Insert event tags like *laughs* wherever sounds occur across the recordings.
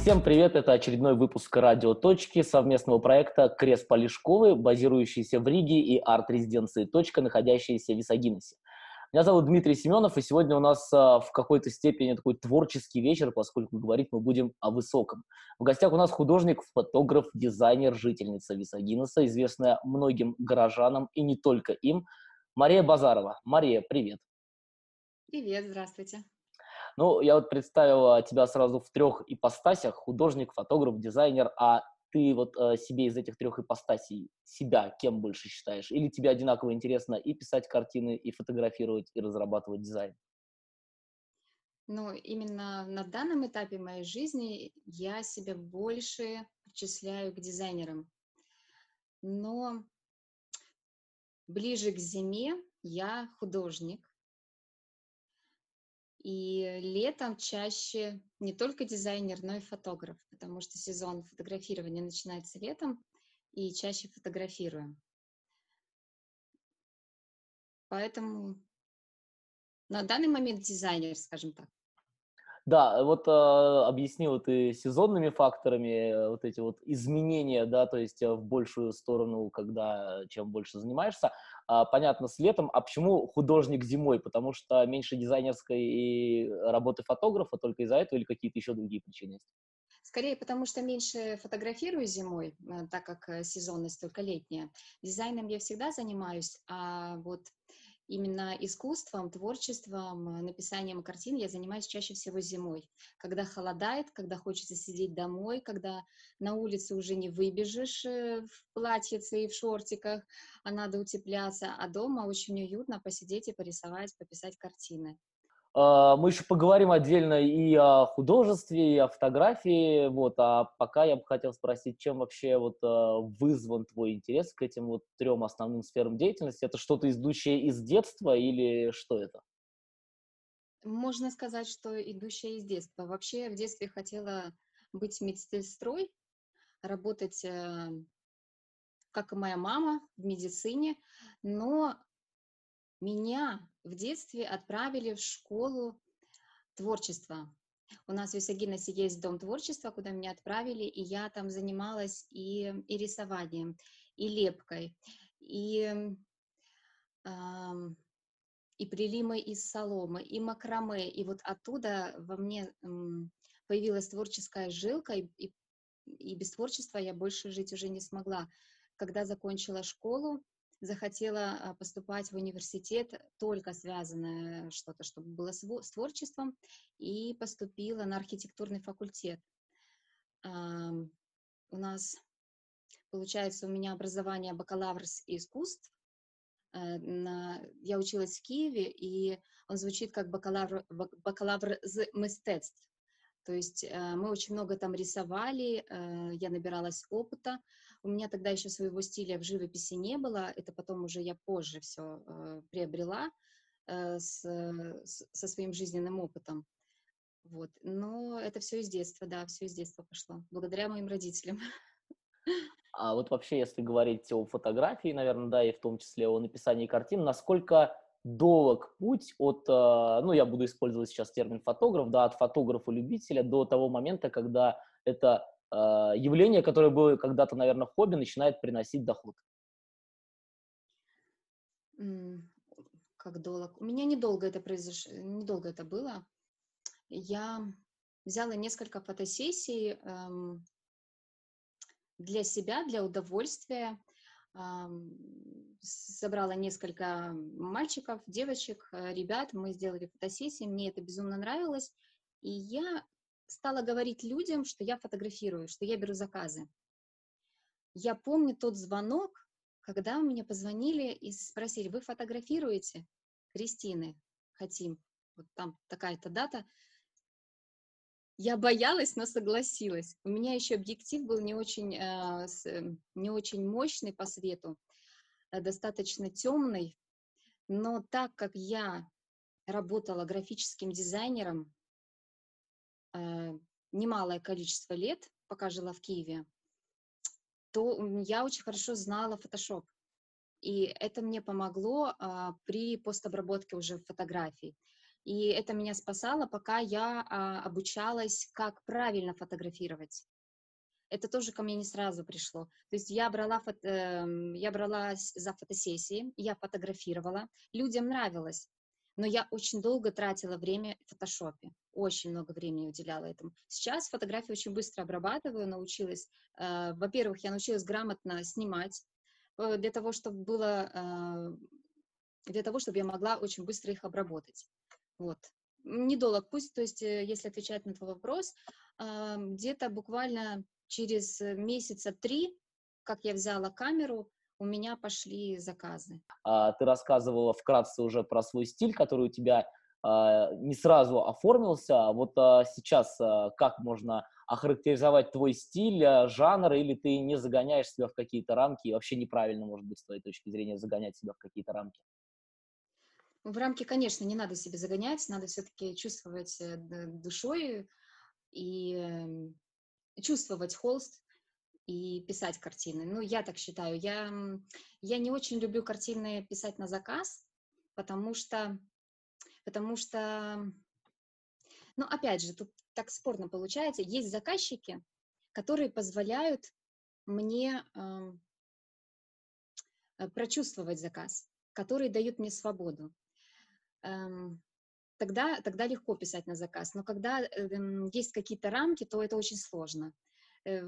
Всем привет! Это очередной выпуск «Радио Точки» совместного проекта «Крест Полишковы», базирующийся в Риге, и арт-резиденции «Точка», находящейся в Висагинесе. Меня зовут Дмитрий Семенов, и сегодня у нас а, в какой-то степени такой творческий вечер, поскольку говорить мы будем о высоком. В гостях у нас художник, фотограф, дизайнер, жительница Висагинеса, известная многим горожанам и не только им, Мария Базарова. Мария, привет! Привет, здравствуйте. Ну, я вот представила тебя сразу в трех ипостасях. Художник, фотограф, дизайнер. А ты вот э, себе из этих трех ипостасей себя кем больше считаешь? Или тебе одинаково интересно и писать картины, и фотографировать, и разрабатывать дизайн? Ну, именно на данном этапе моей жизни я себя больше причисляю к дизайнерам. Но ближе к зиме я художник, и летом чаще не только дизайнер, но и фотограф, потому что сезон фотографирования начинается летом, и чаще фотографирую. Поэтому на данный момент дизайнер, скажем так. Да, вот э, объяснила ты сезонными факторами э, вот эти вот изменения, да, то есть э, в большую сторону, когда чем больше занимаешься. А, понятно, с летом. А почему художник зимой? Потому что меньше дизайнерской и работы фотографа только из-за этого или какие-то еще другие причины есть? Скорее, потому что меньше фотографирую зимой, э, так как э, сезонность только летняя. Дизайном я всегда занимаюсь, а вот именно искусством, творчеством, э, написанием картин я занимаюсь чаще всего зимой, когда холодает, когда хочется сидеть домой, когда на улице уже не выбежишь э, в платьице и в шортиках, а надо утепляться, а дома очень уютно посидеть и порисовать, пописать картины. А, мы еще поговорим отдельно и о художестве, и о фотографии, вот, а пока я бы хотел спросить, чем вообще вот а, вызван твой интерес к этим вот трем основным сферам деятельности? Это что-то идущее из детства или что это? Можно сказать, что идущее из детства. Вообще в детстве хотела быть медсестрой, работать, э, как и моя мама, в медицине, но меня в детстве отправили в школу творчества. У нас в Висагиносе есть дом творчества, куда меня отправили, и я там занималась и, и рисованием, и лепкой, и, э, и прилимой из соломы, и макраме. И вот оттуда во мне появилась творческая жилка, и, и, и без творчества я больше жить уже не смогла. Когда закончила школу, захотела а, поступать в университет, только связанное что-то, чтобы было с творчеством, и поступила на архитектурный факультет. У нас, получается, у меня образование бакалавр искусств. Э, я училась в Киеве, и он звучит как бакалавр, бакалавр з мистецтв. То есть э, мы очень много там рисовали, э, я набиралась опыта. У меня тогда еще своего стиля в живописи не было, это потом уже я позже все э, приобрела с, со своим жизненным опытом. Вот. Но это все из детства, да, все из детства пошло, благодаря моим родителям. А вот вообще, если говорить о фотографии, наверное, да, и в том числе о написании картин, насколько долг путь от, э, ну, я буду использовать сейчас термин фотограф, да, от фотографа-любителя до того момента, когда это э, явление, которое было когда-то, наверное, хобби, начинает приносить доход? Как долг? У меня недолго это произошло, недолго это было. Я взяла несколько фотосессий эм, для себя, для удовольствия собрала несколько мальчиков, девочек, э, ребят, мы сделали фотосессии, мне это безумно нравилось, и я стала говорить людям, что я фотографирую, что я беру заказы. Я помню тот звонок, когда мне позвонили и спросили, вы фотографируете Кристины? Хотим. Вот там такая-то дата. Я боялась, но согласилась. У меня еще объектив был не очень, э, э, не очень мощный по свету, э, достаточно темный, но так как я работала графическим дизайнером немалое количество лет, пока жила в Киеве, то я очень хорошо знала Photoshop. И это мне помогло а, при постобработке уже фотографий. И это меня спасало, пока я а, обучалась, как правильно фотографировать. Это тоже ко мне не сразу пришло. То есть я брала, фото, э, я брала за фотосессии, я фотографировала, людям нравилось, но я очень долго тратила время в фотошопе, очень много времени уделяла этому. Сейчас фотографии очень быстро обрабатываю, научилась. Э, во-первых, я научилась грамотно снимать, э, для того, чтобы было, э, для того, чтобы я могла очень быстро их обработать. Вот. Недолго пусть, то есть, если отвечать на твой вопрос, э, где-то буквально через месяца три, как я взяла камеру, у меня пошли заказы. А, ты рассказывала вкратце уже про свой стиль, который у тебя а, не сразу оформился. А вот а, сейчас а, как можно охарактеризовать твой стиль, а, жанр, или ты не загоняешь себя в какие-то рамки, и вообще неправильно, может быть, с твоей точки зрения, загонять себя в какие-то рамки? В рамки, конечно, не надо себе загонять, надо все-таки чувствовать э, душой и эм, чувствовать холст и писать картины. Ну, я так считаю. Я, я не очень люблю картины писать на заказ, потому что, потому что, ну, опять же, тут так спорно получается. Есть заказчики, которые позволяют мне э, прочувствовать заказ, которые дают мне свободу. Эм, тогда, тогда легко писать на заказ. Но когда э, есть какие-то рамки, то это очень сложно. Э,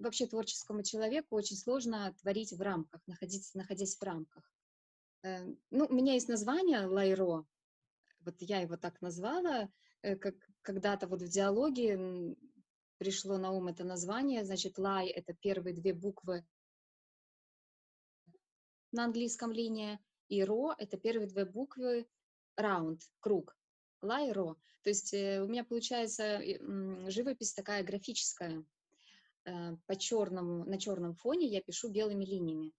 вообще творческому человеку очень сложно творить в рамках, находиться, находясь в рамках. Э, ну, у меня есть название Лайро, вот я его так назвала, э, как когда-то вот в диалоге пришло на ум это название, значит, лай — это первые две буквы на английском линия, и ро — это первые две буквы раунд, круг, лай, ро. То есть у меня получается живопись такая графическая, Э, по черному, на черном фоне я пишу белыми линиями.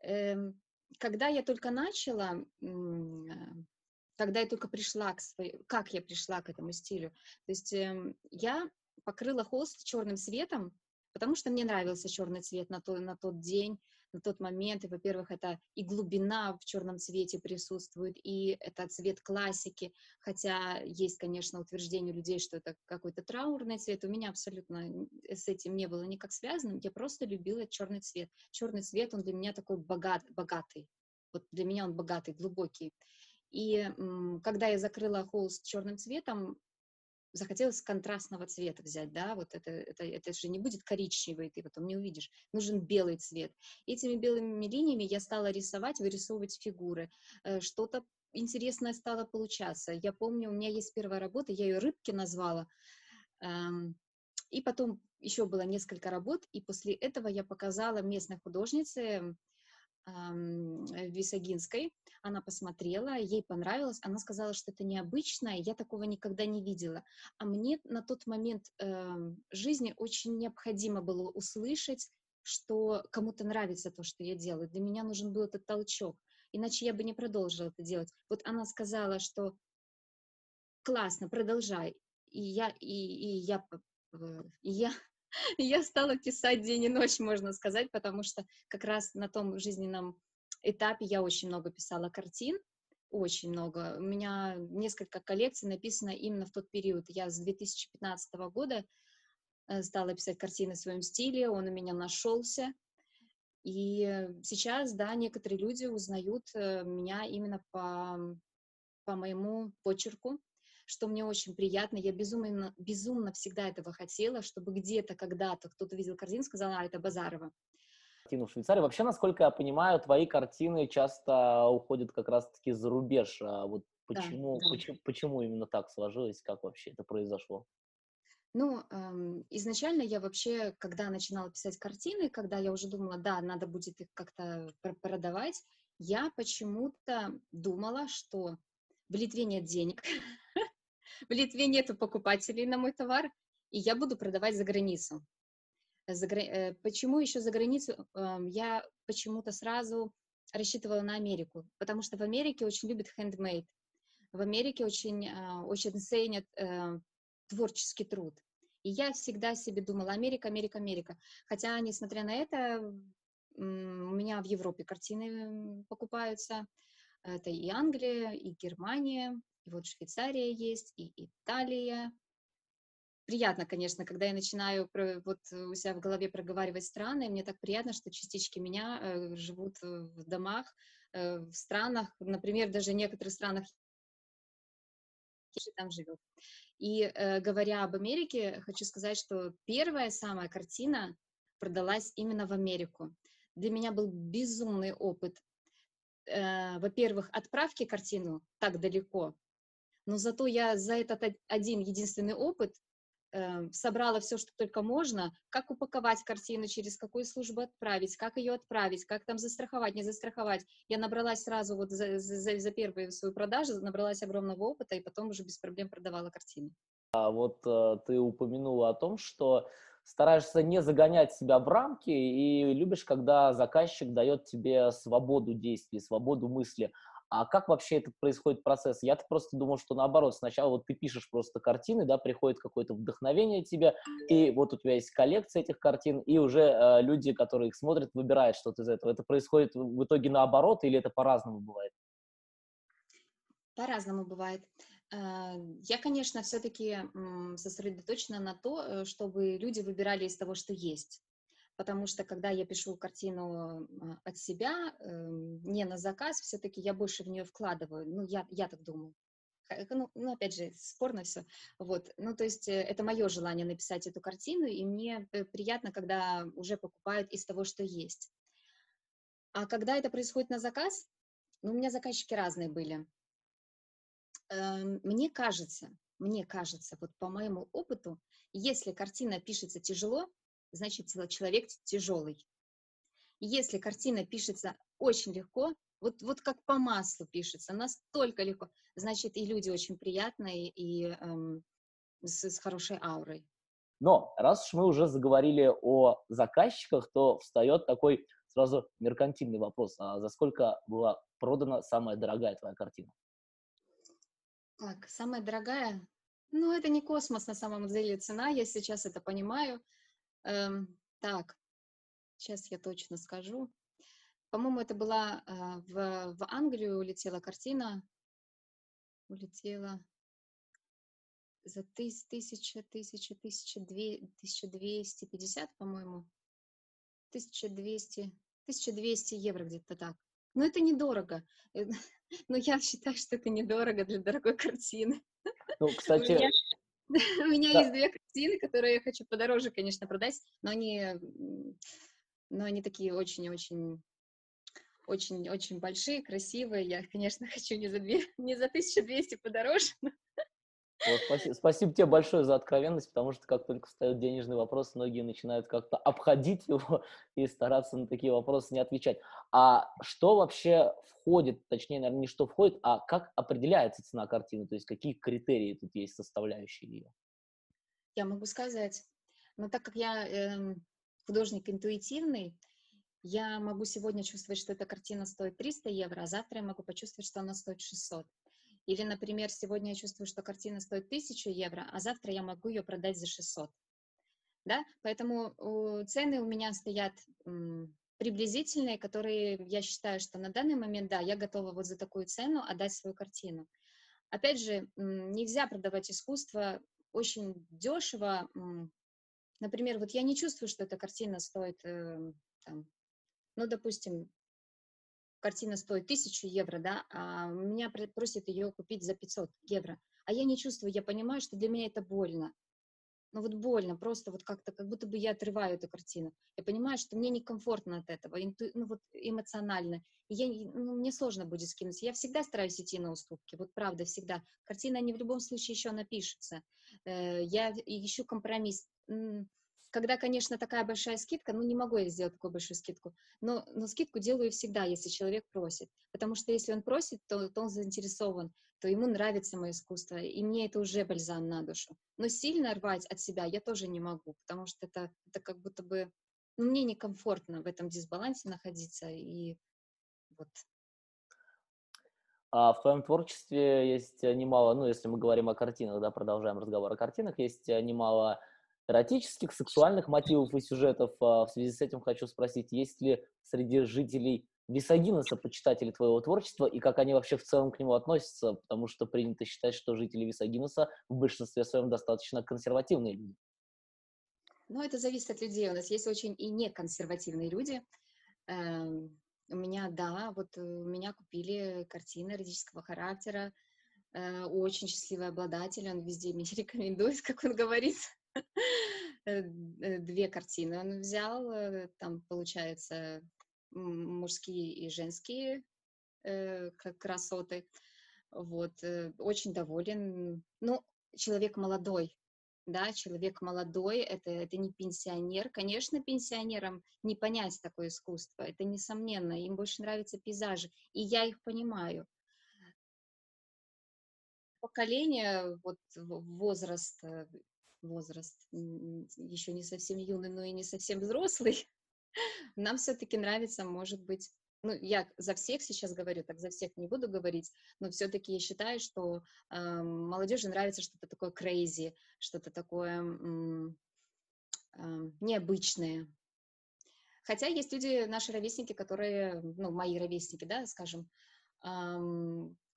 Эм, когда я только начала, э, когда я только пришла к своей, как я пришла к этому стилю, то есть эм, я покрыла холст черным цветом, потому что мне нравился черный цвет на, то, на тот день, на тот момент. И, во-первых, это и глубина в черном цвете присутствует, и это цвет классики, хотя есть, конечно, утверждение людей, что это какой-то траурный цвет. У меня абсолютно с этим не было никак связано. Я просто любила черный цвет. Черный цвет, он для меня такой богат, богатый. Вот для меня он богатый, глубокий. И когда я закрыла холст черным цветом, захотелось контрастного цвета взять, да, вот это, это, это же не будет коричневый, ты потом не увидишь, нужен белый цвет. Этими белыми линиями я стала рисовать, вырисовывать фигуры, э, что-то интересное стало получаться. Я помню, у меня есть первая работа, я ее «Рыбки» назвала, эм, и потом еще было несколько работ, и после этого я показала местной художнице, Висагинской. Она посмотрела, ей понравилось, она сказала, что это необычно, я такого никогда не видела. А мне на тот момент э, жизни очень необходимо было услышать, что кому-то нравится то, что я делаю. Для меня нужен был этот толчок, иначе я бы не продолжила это делать. Вот она сказала, что классно, продолжай. И я, и, и я, и я *laughs* я стала писать день и ночь, можно сказать, потому что как раз на том жизненном этапе я очень много писала картин, очень много. У меня несколько коллекций написано именно в тот период. Я с 2015 года э, стала писать картины в своем стиле, он у меня нашелся. И сейчас, да, некоторые люди узнают э, меня именно по, по моему почерку, что мне очень приятно. Я безумно, безумно всегда этого хотела, чтобы где-то, когда-то кто-то видел картину, сказал, а, это Базарова. Картину в Швейцарии. Вообще, насколько я понимаю, твои картины часто уходят как раз-таки за рубеж. А вот почему, да, да. почему, почему именно так сложилось, как вообще это произошло? Ну, эм, изначально я вообще, когда начинала писать картины, когда я уже думала, да, надо будет их как-то продавать, я почему-то думала, что в Литве нет денег, *laughs* в Литве нету покупателей на мой товар, и я буду продавать за границу. За, э, почему еще за границу? Эм, я почему-то сразу рассчитывала на Америку, потому что в Америке очень любят handmade. В Америке очень, э, очень ценят э, творческий труд. И я всегда себе думала, Америка, Америка, Америка. Хотя, несмотря на это, у меня в Европе картины покупаются, Это и Англия, и Германия, и вот Швейцария есть, и Италия. Приятно, конечно, когда я начинаю вот у себя в голове проговаривать страны, мне так приятно, что частички меня э, живут в домах, э, в странах, например, даже в некоторых странах там живет. И э, говоря об Америке, хочу сказать, что первая самая картина продалась именно в Америку. Для меня был безумный опыт. Э, во-первых, отправки картину так далеко, но зато я за этот один единственный опыт э, собрала все, что только можно, как упаковать картину, через какую службу отправить, как ее отправить, как там застраховать, не застраховать. Я набралась сразу вот за, за, за первую свою продажу, набралась огромного опыта, и потом уже без проблем продавала картины. А вот э, ты упомянула о том, что стараешься не загонять себя в рамки и любишь, когда заказчик дает тебе свободу действий, свободу мысли. А как вообще этот происходит процесс? Я-то просто думал, что наоборот, сначала вот ты пишешь просто картины, да, приходит какое-то вдохновение тебе, и вот у тебя есть коллекция этих картин, и уже э, люди, которые их смотрят, выбирают что-то из этого. Это происходит в итоге наоборот или это по-разному бывает? По-разному бывает. Э, я, конечно, все-таки сосредоточена на то, э, чтобы люди выбирали из того, что есть потому что когда я пишу картину а, от себя, эм, не на заказ, все-таки я больше в нее вкладываю, ну, я, я так думаю. Ну, ну, опять же, спорно все. Вот. Ну, то есть э, это мое желание написать эту картину, и мне приятно, когда уже покупают из того, что есть. А когда это происходит на заказ, ну, у меня заказчики разные были. Эм, мне кажется, мне кажется, вот по моему опыту, если картина пишется тяжело, значит человек тяжелый. Если картина пишется очень легко, вот, вот как по маслу пишется, настолько легко, значит и люди очень приятные и эм, с, с хорошей аурой. Но раз уж мы уже заговорили о заказчиках, то встает такой сразу меркантильный вопрос. А за сколько была продана самая дорогая твоя картина? Так, самая дорогая? Ну, это не космос на самом деле цена, я сейчас это понимаю. Эм, так, сейчас я точно скажу. По-моему, это была э, в, в Англию улетела картина. Улетела за тысяча, тысяча, тысяча, тысяча, тысяча двести пятьдесят, по-моему. Тысяча двести, тысяча двести евро где-то так. Но это недорого. *laughs* Но я считаю, что это недорого для дорогой картины. Ну, кстати, *laughs* У меня *laughs* есть две картины, которые я хочу подороже, конечно, продать, но они, но они такие очень-очень очень-очень большие, красивые. Я, конечно, хочу не за, две, не за 1200 подороже, вот, спасибо, спасибо тебе большое за откровенность, потому что как только встает денежный вопрос, многие начинают как-то обходить его *laughs* и стараться на такие вопросы не отвечать. А что вообще входит, точнее, наверное, не что входит, а как определяется цена картины, то есть какие критерии тут есть составляющие ее? Я могу сказать, но так как я э, художник интуитивный, я могу сегодня чувствовать, что эта картина стоит 300 евро, а завтра я могу почувствовать, что она стоит 600. Или, например, сегодня я чувствую, что картина стоит 1000 евро, а завтра я могу ее продать за 600. Да? Поэтому цены у меня стоят приблизительные, которые я считаю, что на данный момент, да, я готова вот за такую цену отдать свою картину. Опять же, нельзя продавать искусство очень дешево. Например, вот я не чувствую, что эта картина стоит, э, там, ну, допустим, картина стоит 1000 евро, да, а меня просят ее купить за 500 евро. А я не чувствую, я понимаю, что для меня это больно. Ну вот больно, просто вот как-то, как будто бы я отрываю эту картину. Я понимаю, что мне некомфортно от этого, ну вот эмоционально. И я, ну, мне сложно будет скинуть. Я всегда стараюсь идти на уступки, вот правда, всегда. Картина не в любом случае еще напишется. Э, я ищу компромисс когда, конечно, такая большая скидка, ну, не могу я сделать такую большую скидку, но, но скидку делаю всегда, если человек просит. Потому что если он просит, то, то он заинтересован, то ему нравится мое искусство, и мне это уже бальзам на душу. Но сильно рвать от себя я тоже не могу, потому что это, это как будто бы... Ну, мне некомфортно в этом дисбалансе находиться, и вот а в твоем творчестве есть немало, ну, если мы говорим о картинах, да, продолжаем разговор о картинах, есть немало эротических, сексуальных мотивов и сюжетов. А, в связи с этим хочу спросить, есть ли среди жителей Висагинеса почитатели твоего творчества и как они вообще в целом к нему относятся, потому что принято считать, что жители Висагинеса в большинстве своем достаточно консервативные люди. Ну, это зависит от людей. У нас есть очень и неконсервативные люди. Эм, у меня, да, вот у меня купили картины эротического характера, э, очень счастливый обладатель, он везде мне *laughs* рекомендует, как он говорит. Э, э, две картины он взял, там, получается, мужские и женские красоты. Вот, очень доволен. Ну, человек молодой, да, человек молодой, это, это не пенсионер. Конечно, пенсионерам не понять такое искусство, это несомненно, им больше нравятся пейзажи, и я их понимаю. Поколение, вот возраст, э, возраст еще не совсем юный, но и не совсем *laughs* взрослый, нам все-таки нравится, может быть, ну, я за всех сейчас говорю, так за всех не буду говорить, но все-таки я считаю, что э, молодежи нравится что-то такое crazy, что-то такое э, э, необычное. Хотя есть люди, наши ровесники, которые, ну, мои ровесники, да, скажем,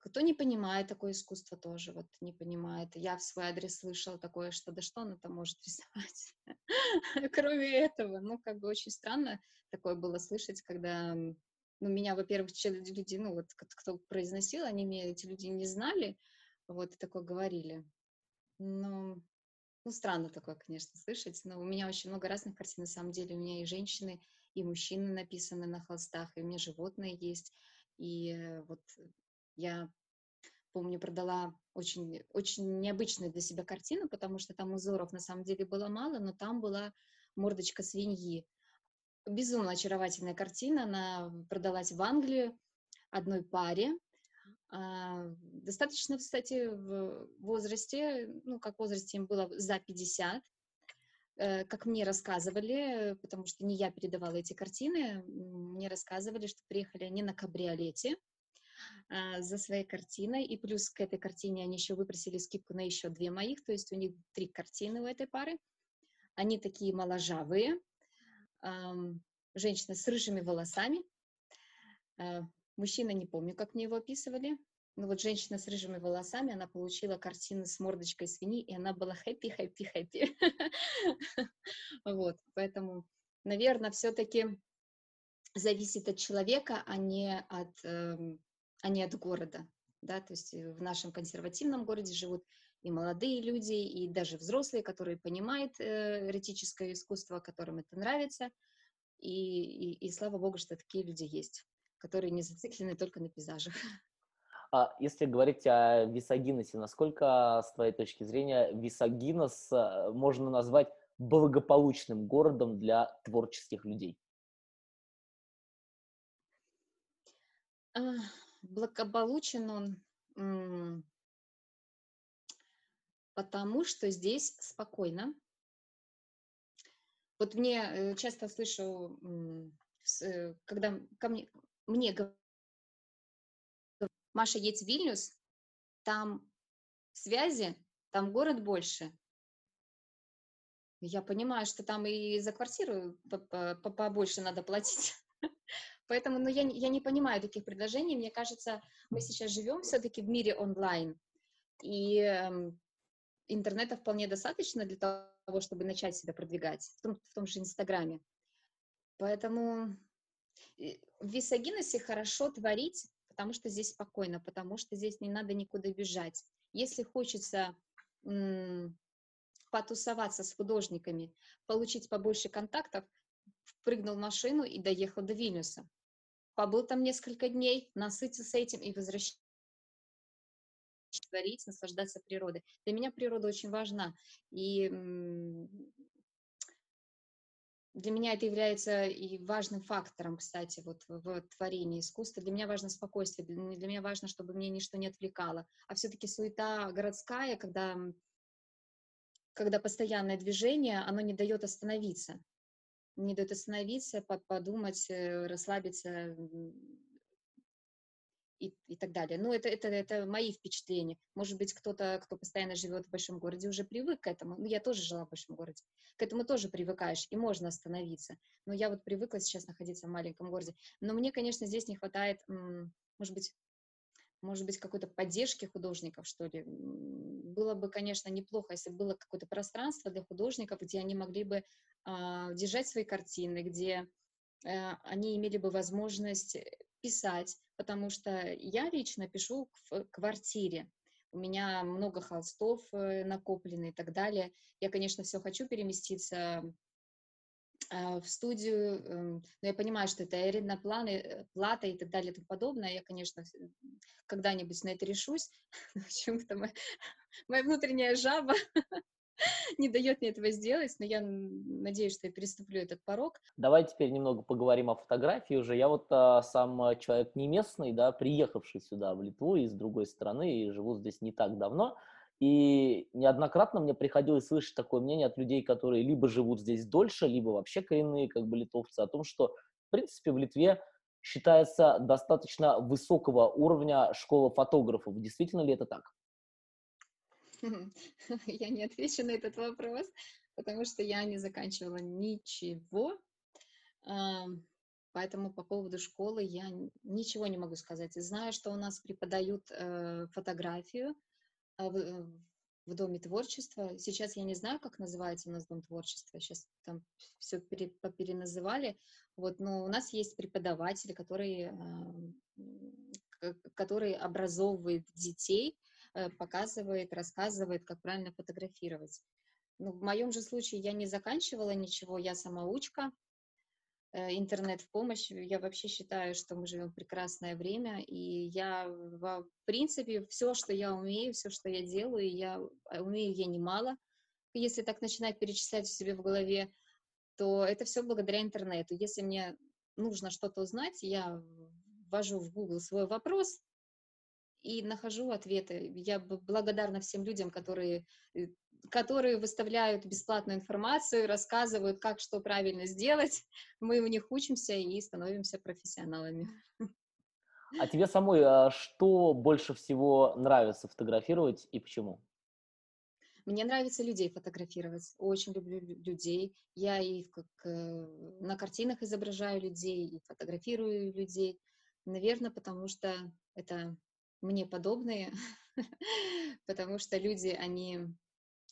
кто не понимает такое искусство тоже, вот не понимает. Я в свой адрес слышала такое, что да что она там может рисовать, *laughs* кроме этого. Ну, как бы очень странно такое было слышать, когда ну, меня, во-первых, люди, ну, вот, кто произносил, они меня, эти люди не знали, вот, и такое говорили. Но, ну, странно такое, конечно, слышать, но у меня очень много разных картин, на самом деле, у меня и женщины, и мужчины написаны на холстах, и у меня животные есть, и э, вот я помню, продала очень, очень необычную для себя картину, потому что там узоров на самом деле было мало, но там была мордочка свиньи, безумно очаровательная картина. Она продалась в Англию одной паре. А, достаточно, кстати, в возрасте, ну, как в возрасте им было за 50, э, как мне рассказывали, потому что не я передавала эти картины, мне рассказывали, что приехали они на кабриолете за своей картиной, и плюс к этой картине они еще выпросили скидку на еще две моих, то есть у них три картины у этой пары. Они такие моложавые, женщина с рыжими волосами. А, мужчина, не помню, как мне его описывали. Но вот женщина с рыжими волосами, она получила картину с мордочкой свиньи, и она была хэппи, хэппи, хэппи. *laughs* Вот, поэтому, наверное, все-таки зависит от человека, а не от, эм, а не от города. Да, то есть в нашем консервативном городе живут и молодые люди, и даже взрослые, которые понимают э, эротическое искусство, которым это нравится. И, и, и слава богу, что такие люди есть, которые не зациклены только на пейзажах. *laughs* А если говорить о Висагиносе, насколько, с твоей точки зрения, Висагинос э, можно назвать благополучным городом для творческих людей? Благополучен он потому что здесь спокойно. Вот мне э, часто слышу, э, когда ко мне, мне говорят, Маша, едь в Вильнюс, там связи, там город больше. Я понимаю, что там и за квартиру побольше надо платить. *laughs* Поэтому ну, я, я не понимаю таких предложений. Мне кажется, мы сейчас живем все-таки в мире онлайн. И эм, интернета вполне достаточно для того, чтобы начать себя продвигать, в том, в том же Инстаграме. Поэтому в Висагиносе хорошо творить, потому что здесь спокойно, потому что здесь не надо никуда бежать. Если хочется м- потусоваться с художниками, получить побольше контактов, впрыгнул в машину и доехал до Вильнюса. Побыл там несколько дней, насытился этим и возвращается творить, наслаждаться природой. Для меня природа очень важна. И для меня это является и важным фактором, кстати, вот в, творении искусства. Для меня важно спокойствие, для, для меня важно, чтобы мне ничто не отвлекало. А все-таки суета городская, когда, когда постоянное движение, оно не дает остановиться. Не дает остановиться, подумать, э, расслабиться, и, и так далее. Ну, это, это, это мои впечатления. Может быть, кто-то, кто постоянно живет в большом городе, уже привык к этому. Ну, я тоже жила в большом городе. К этому тоже привыкаешь, и можно остановиться. Но я вот привыкла сейчас находиться в маленьком городе. Но мне, конечно, здесь не хватает, может быть, может быть, какой-то поддержки художников, что ли. Было бы, конечно, неплохо, если было какое-то пространство для художников, где они могли бы э, держать свои картины, где э, они имели бы возможность писать, потому что я лично пишу в квартире. У меня много холстов э, накоплены и так далее. Я, конечно, все хочу переместиться в студию, эм, но я понимаю, что это арендная плата и так далее и тому подобное. Я, конечно, когда-нибудь на это решусь. *laughs* Почему-то моя, *laughs* моя внутренняя жаба *laughs* не дает мне этого сделать, но я надеюсь, что я переступлю этот порог. Давай теперь немного поговорим о фотографии уже. Я вот а, сам а, человек не местный, да, приехавший сюда, в Литву, из другой страны, и живу здесь не так давно. И неоднократно мне приходилось слышать такое мнение от людей, которые либо живут здесь дольше, либо вообще коренные как бы литовцы, о том, что, в принципе, в Литве считается достаточно высокого уровня школа фотографов. Действительно ли это так? *laughs* Я не отвечу на этот вопрос, потому что я не заканчивала ничего. Поэтому по поводу школы я ничего не могу сказать. Знаю, что у нас преподают э, фотографию в, э, в Доме творчества. Сейчас я не знаю, как называется у нас Дом творчества. Сейчас там все пере, попереназывали. Вот, но у нас есть преподаватели, которые, которые образовывают детей Э, показывает, рассказывает, как правильно фотографировать. Ну, в моем же случае я не заканчивала ничего, я самоучка, э, интернет в помощь. Я вообще считаю, что мы живем в прекрасное время, и я, в принципе, все, что я умею, все, что я делаю, я э, умею я немало. Если так начинать перечислять в себе в голове, то это все благодаря интернету. Если мне нужно что-то узнать, я ввожу в Google свой вопрос, и нахожу ответы. Я благодарна всем людям, которые, э, которые выставляют бесплатную информацию, рассказывают, как что правильно сделать. *laughs* Мы у них учимся и становимся профессионалами. А тебе самой а, что больше всего нравится фотографировать и почему? Мне нравится людей фотографировать. Очень люблю людей. Я и как, э, на картинах изображаю людей, и фотографирую людей. Наверное, потому что это мне подобные, *laughs* потому что люди, они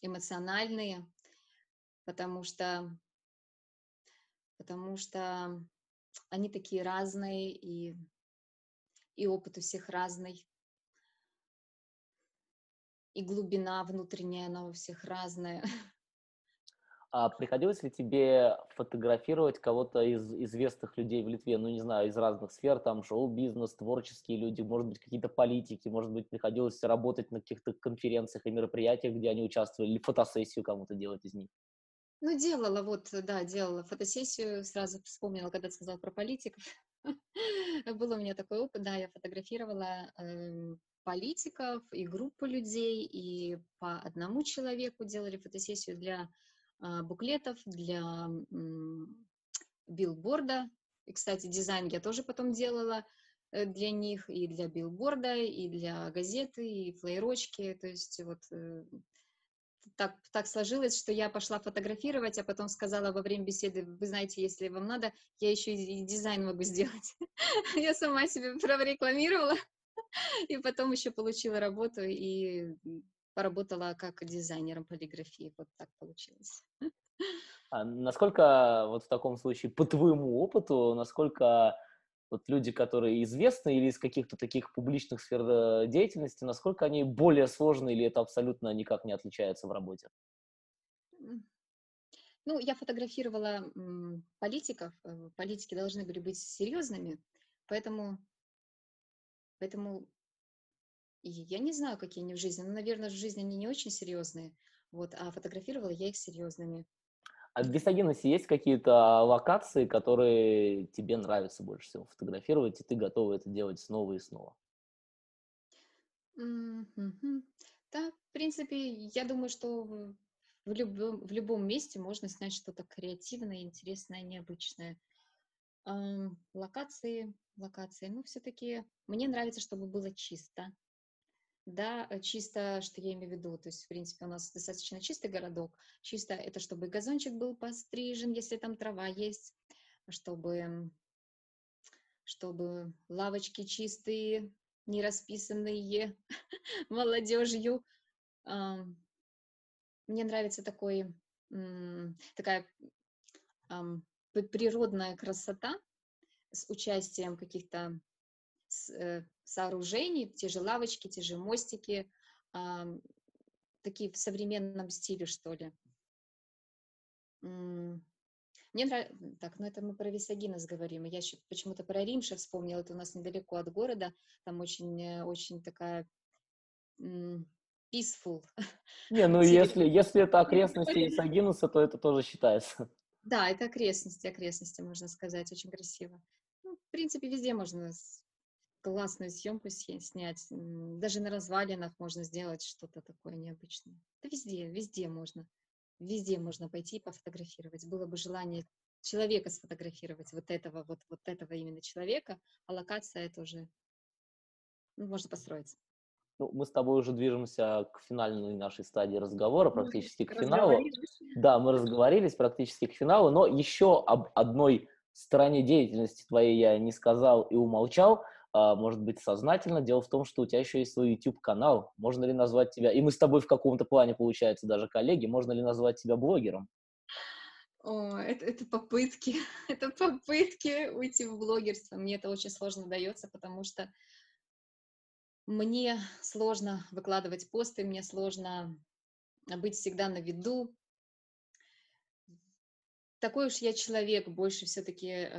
эмоциональные, потому что, потому что они такие разные, и, и опыт у всех разный, и глубина внутренняя, она у всех разная. *laughs* А приходилось ли тебе фотографировать кого-то из известных людей в Литве, ну, не знаю, из разных сфер, там, шоу-бизнес, творческие люди, может быть, какие-то политики, может быть, приходилось работать на каких-то конференциях и мероприятиях, где они участвовали, или фотосессию кому-то делать из них? Ну, делала, вот, да, делала фотосессию, сразу вспомнила, когда ты сказал про политиков. *laughs* Был у меня такой опыт, да, я фотографировала э, политиков и группу людей, и по одному человеку делали фотосессию для буклетов, для билборда. И, кстати, дизайн я тоже потом делала э, для них, и для билборда, и для газеты, и флейрочки. То есть вот э, так, так сложилось, что я пошла фотографировать, а потом сказала во время беседы, вы знаете, если вам надо, я еще и дизайн могу сделать. *laughs* Я сама себе прорекламировала, *laughs* и потом еще получила работу, и поработала как дизайнером полиграфии. Вот так получилось. А насколько вот в таком случае, по твоему опыту, насколько вот люди, которые известны или из каких-то таких публичных сфер э, деятельности, насколько они более сложные или это абсолютно никак не отличается в работе? Ну, я фотографировала политиков. Э, политики должны были быть серьезными, поэтому, поэтому я не знаю, какие они в жизни. Ну, наверное, в жизни они не очень серьезные. Вот, а фотографировала я их серьезными. А в Висагиносе есть какие-то локации, которые тебе нравится больше всего фотографировать, и ты готова это делать снова и снова? Mm-hmm. Да, в принципе, я думаю, что в любом, в любом месте можно снять что-то креативное, интересное, необычное. Ам, локации, локации. Ну, все-таки мне нравится, чтобы было чисто. Да, э, чисто, что я имею в виду, то есть, в принципе, у нас достаточно чистый городок. Чисто это чтобы газончик был пострижен, если там трава есть, чтобы, чтобы лавочки чистые, не расписанные *laughs* молодежью. Мне нравится такой, такая природная красота с участием каких-то э, сооружений, те же лавочки, те же мостики, такие в современном стиле, что ли. Мне нравится, так, ну это мы про Висагинос говорим, я еще почему-то про Римша вспомнила, это у нас недалеко от города, там очень, э, очень такая peaceful *laughs* Не, ну если, если это окрестности Исагинуса, то это тоже считается. Да, это окрестности, окрестности, можно сказать, очень красиво. Ну, в принципе, везде можно классную съемку сня- снять. Даже на развалинах можно сделать что-то такое необычное. Да везде, везде можно. Везде можно пойти и пофотографировать. Было бы желание человека сфотографировать, вот этого, вот, вот этого именно человека, а локация это уже, ну, можно построить. Ну, мы с тобой уже движемся к финальной нашей стадии разговора, Мы практически к финалу. Да, мы разговорились практически к финалу, но еще об одной стороне деятельности твоей я не сказал и умолчал, может быть, сознательно. Дело в том, что у тебя еще есть свой YouTube-канал. Можно ли назвать тебя, и мы с тобой в каком-то плане, получается, даже коллеги, можно ли назвать тебя блогером? О, это, это попытки, *laughs* это попытки уйти в блогерство. Мне это очень сложно дается, потому что мне сложно выкладывать посты, мне сложно быть всегда на виду. Такой уж я человек, больше все-таки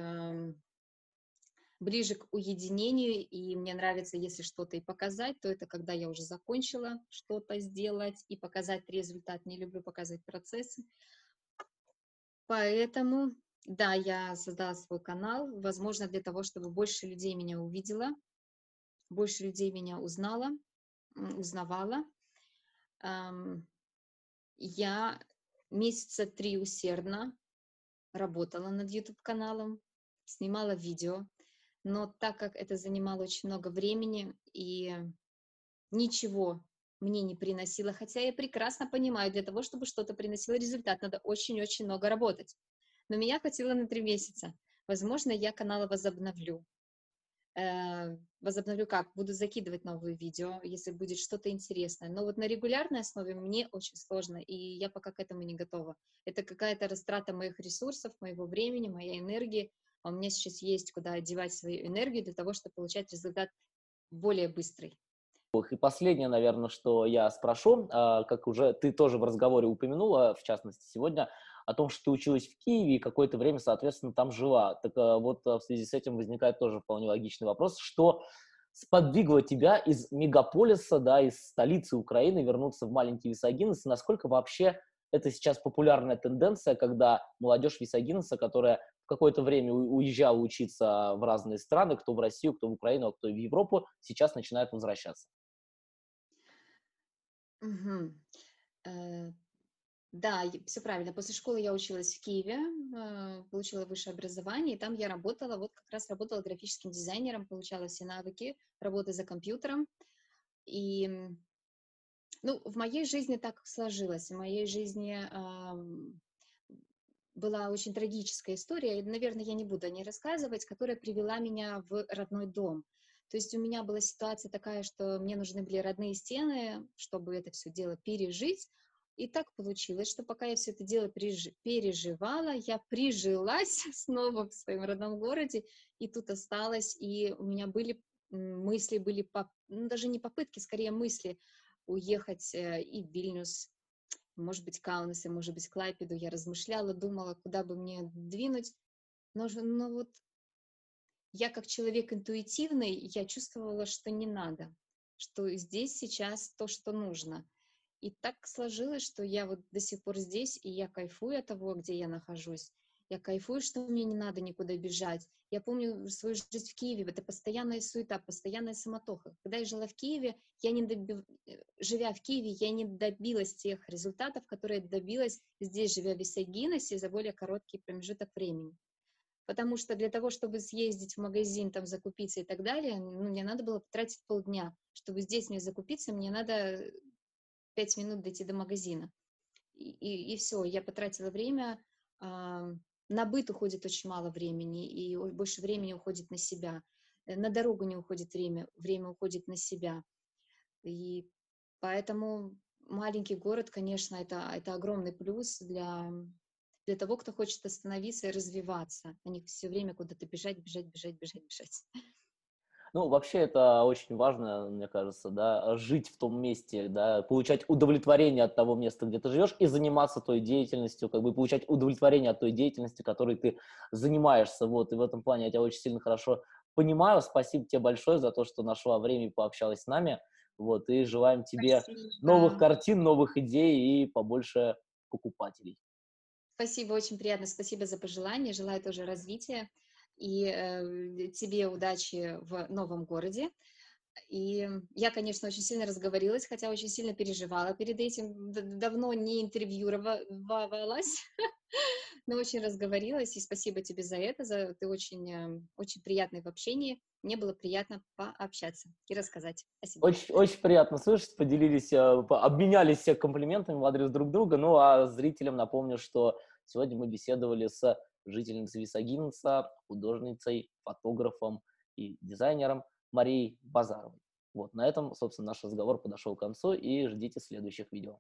ближе к уединению, и мне нравится, если что-то и показать, то это когда я уже закончила что-то сделать и показать результат. Не люблю показывать процессы. Поэтому, да, я создала свой канал, возможно, для того, чтобы больше людей меня увидела, больше людей меня узнала, узнавала. Я месяца три усердно работала над YouTube-каналом, снимала видео, но так как это занимало очень много времени и ничего мне не приносило, хотя я прекрасно понимаю, для того, чтобы что-то приносило результат, надо очень-очень много работать. Но меня хватило на три месяца. Возможно, я канал возобновлю. Э, Возобновлю как? Буду закидывать новые видео, если будет что-то интересное. Но вот на регулярной основе мне очень сложно, и я пока к этому не готова. Это какая-то растрата моих ресурсов, моего времени, моей энергии. А у меня сейчас есть куда одевать свою энергию для того, чтобы получать результат более быстрый. И последнее, наверное, что я спрошу, а, как уже ты тоже в разговоре упомянула, в частности, сегодня, о том, что ты училась в Киеве и какое-то время, соответственно, там жила. Так а, вот а, в связи с этим возникает тоже вполне логичный вопрос, что сподвигло тебя из мегаполиса, да, из столицы Украины вернуться в маленький Висагинес, насколько вообще это сейчас популярная тенденция, когда молодежь Висагинеса, которая какое-то время у- уезжала учиться в разные страны, кто в Россию, кто в Украину, а кто в Европу, сейчас начинает возвращаться. Мгм. Э, Да, все правильно. После школы я училась в Киеве, э, получила высшее образование, и там я работала, вот как раз работала графическим дизайнером, получала все навыки работы за компьютером. И, ну, в моей жизни так сложилось. В моей жизни ам, была очень трагическая история, и, наверное, я не буду о ней рассказывать, которая привела меня в родной дом. То есть у меня была ситуация такая, что мне нужны были родные стены, чтобы это все дело пережить. И так получилось, что пока я все это дело пережи- переживала, я прижилась *laughs* снова в своем родном городе, и тут осталась, и у меня были мысли, были, ну, даже не попытки, скорее мысли уехать э, и в Вильнюс, может быть, Каунас, и, может быть, Клайпеду. Я размышляла, думала, куда бы мне двинуть. Но, но вот я как человек интуитивный, я чувствовала, что не надо, что здесь сейчас то, что нужно. И так сложилось, что я вот до сих пор здесь, и я кайфую от того, где я нахожусь. Я кайфую, что мне не надо никуда бежать. Я помню свою жизнь в Киеве, это постоянная суета, постоянная самотоха. Когда я жила в Киеве, я не доби- э, живя в Киеве, я не добилась тех результатов, которые добилась здесь, живя в Висагиносе, за более короткий промежуток времени. потому что для того, чтобы съездить в магазин, там, закупиться и так далее, ну, мне надо было потратить полдня. Чтобы здесь мне закупиться, мне надо пять минут дойти до магазина. И, и, и все, я потратила время, на быт уходит очень мало времени, и больше времени уходит на себя. Э, на дорогу не уходит время, время уходит на себя. И поэтому маленький город, конечно, это, это огромный плюс для, для того, кто хочет остановиться и развиваться, а не все время куда-то бежать, бежать, бежать, бежать, бежать. Ну, вообще это очень важно, мне кажется, да, жить в том месте, да, получать удовлетворение от того места, где ты живешь, и заниматься той деятельностью, как бы получать удовлетворение от той деятельности, которой ты занимаешься, вот, и в этом плане я тебя очень сильно хорошо понимаю, спасибо тебе большое за то, что нашла время и пообщалась с нами, вот, и желаем тебе Спасибо. новых картин, новых идей и побольше покупателей. Спасибо, очень приятно, спасибо за пожелания, желаю тоже развития и э, тебе удачи в новом городе. И я, конечно, очень сильно разговорилась, хотя очень сильно переживала перед этим. Давно не интервьюировалась, *laughs* но очень разговорилась. И спасибо тебе за это. За, ты очень, э, очень приятный в общении. Мне было приятно пообщаться и рассказать о себе. Очень, очень приятно слышать. Поделились, э, обменялись комплиментами в адрес друг друга. Ну, а зрителям напомню, что сегодня мы беседовали с жительницей Висагинца, художницей, фотографом и дизайнером Марией Базаровой. Вот, на этом, собственно, наш разговор подошел к концу, и ждите следующих видео.